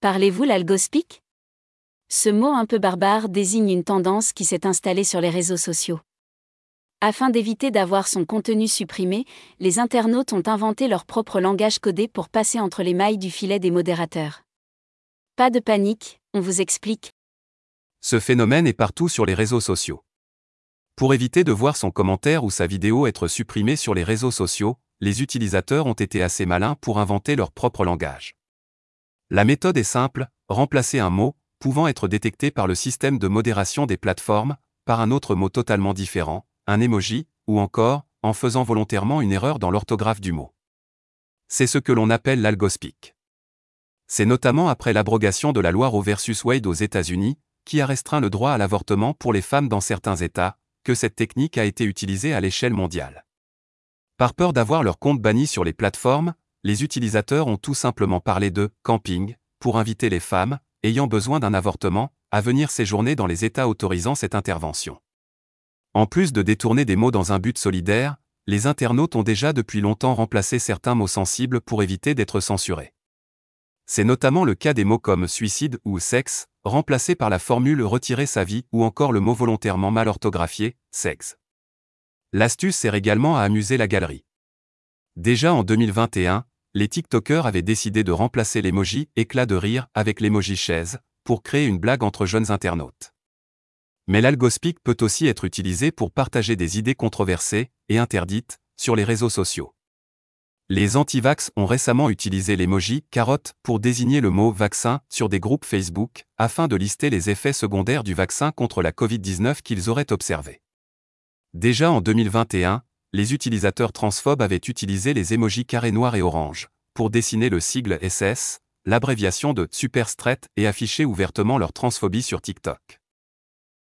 Parlez-vous l'algospic Ce mot un peu barbare désigne une tendance qui s'est installée sur les réseaux sociaux. Afin d'éviter d'avoir son contenu supprimé, les internautes ont inventé leur propre langage codé pour passer entre les mailles du filet des modérateurs. Pas de panique, on vous explique. Ce phénomène est partout sur les réseaux sociaux. Pour éviter de voir son commentaire ou sa vidéo être supprimée sur les réseaux sociaux, les utilisateurs ont été assez malins pour inventer leur propre langage. La méthode est simple, remplacer un mot, pouvant être détecté par le système de modération des plateformes, par un autre mot totalement différent, un emoji, ou encore, en faisant volontairement une erreur dans l'orthographe du mot. C'est ce que l'on appelle l'algospic. C'est notamment après l'abrogation de la loi Roe versus Wade aux États-Unis, qui a restreint le droit à l'avortement pour les femmes dans certains États, que cette technique a été utilisée à l'échelle mondiale. Par peur d'avoir leur compte banni sur les plateformes, les utilisateurs ont tout simplement parlé de camping pour inviter les femmes ayant besoin d'un avortement à venir séjourner dans les États autorisant cette intervention. En plus de détourner des mots dans un but solidaire, les internautes ont déjà depuis longtemps remplacé certains mots sensibles pour éviter d'être censurés. C'est notamment le cas des mots comme suicide ou sexe, remplacés par la formule retirer sa vie ou encore le mot volontairement mal orthographié, sexe. L'astuce sert également à amuser la galerie. Déjà en 2021, les TikTokers avaient décidé de remplacer l'emoji éclat de rire avec l'emoji chaise, pour créer une blague entre jeunes internautes. Mais l'algospic peut aussi être utilisé pour partager des idées controversées et interdites sur les réseaux sociaux. Les antivax ont récemment utilisé l'emoji carotte pour désigner le mot vaccin sur des groupes Facebook afin de lister les effets secondaires du vaccin contre la Covid-19 qu'ils auraient observés. Déjà en 2021, les utilisateurs transphobes avaient utilisé les émojis carrés noirs et orange pour dessiner le sigle SS, l'abréviation de Super Straight et afficher ouvertement leur transphobie sur TikTok.